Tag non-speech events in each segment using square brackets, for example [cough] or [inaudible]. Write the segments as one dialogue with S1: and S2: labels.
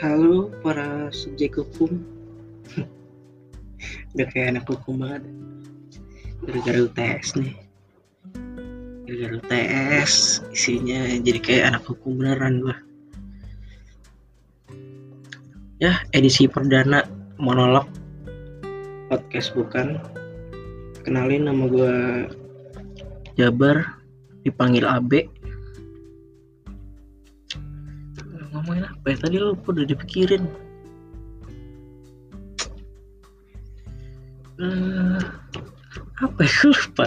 S1: Halo para subjek hukum. [laughs] Udah kayak anak hukum banget. Gara-gara UTS nih. Gara-gara UTS Isinya jadi kayak anak hukum beneran gua. Ya edisi perdana monolog. Podcast bukan. Kenalin nama gua Jabar Dipanggil AB ya tadi lu udah dipikirin. Uh, apa ya? [laughs] Lupa.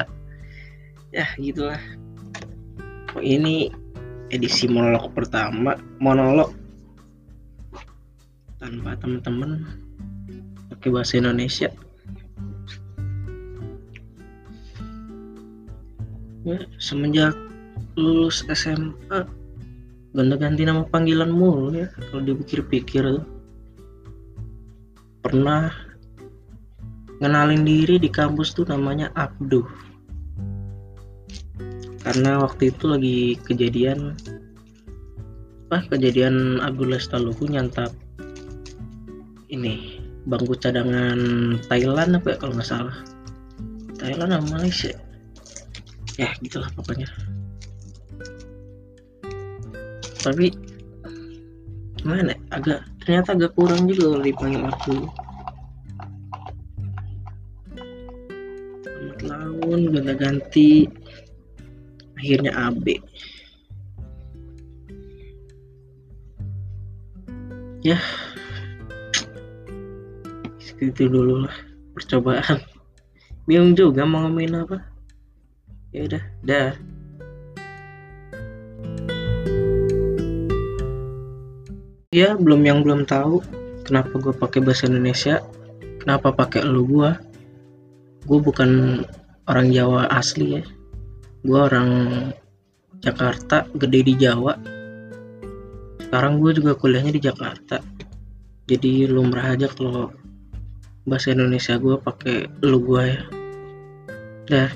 S1: Ya gitulah. Oh, ini edisi monolog pertama monolog tanpa temen-temen pakai bahasa Indonesia. Ya, semenjak lulus SMA ganti-ganti nama panggilan mulu ya kalau dipikir-pikir pernah ngenalin diri di kampus tuh namanya Abduh karena waktu itu lagi kejadian apa kejadian Abdullah Staluhu nyantap ini bangku cadangan Thailand apa ya kalau nggak salah. Thailand sama Malaysia. Ya gitulah pokoknya tapi gimana ya? agak ternyata agak kurang juga kalau dipanggil aku selamat laun gonta ganti. Akhirnya AB ya. Segitu dulu lah percobaan. Bingung juga mau ngomongin apa. Ya udah dah ya belum yang belum tahu kenapa gue pakai bahasa Indonesia kenapa pakai lu gue gue bukan orang Jawa asli ya. Gue orang Jakarta gede di Jawa. Sekarang gue juga kuliahnya di Jakarta. Jadi lumrah aja kalau bahasa Indonesia gue pakai lu gue ya. Dah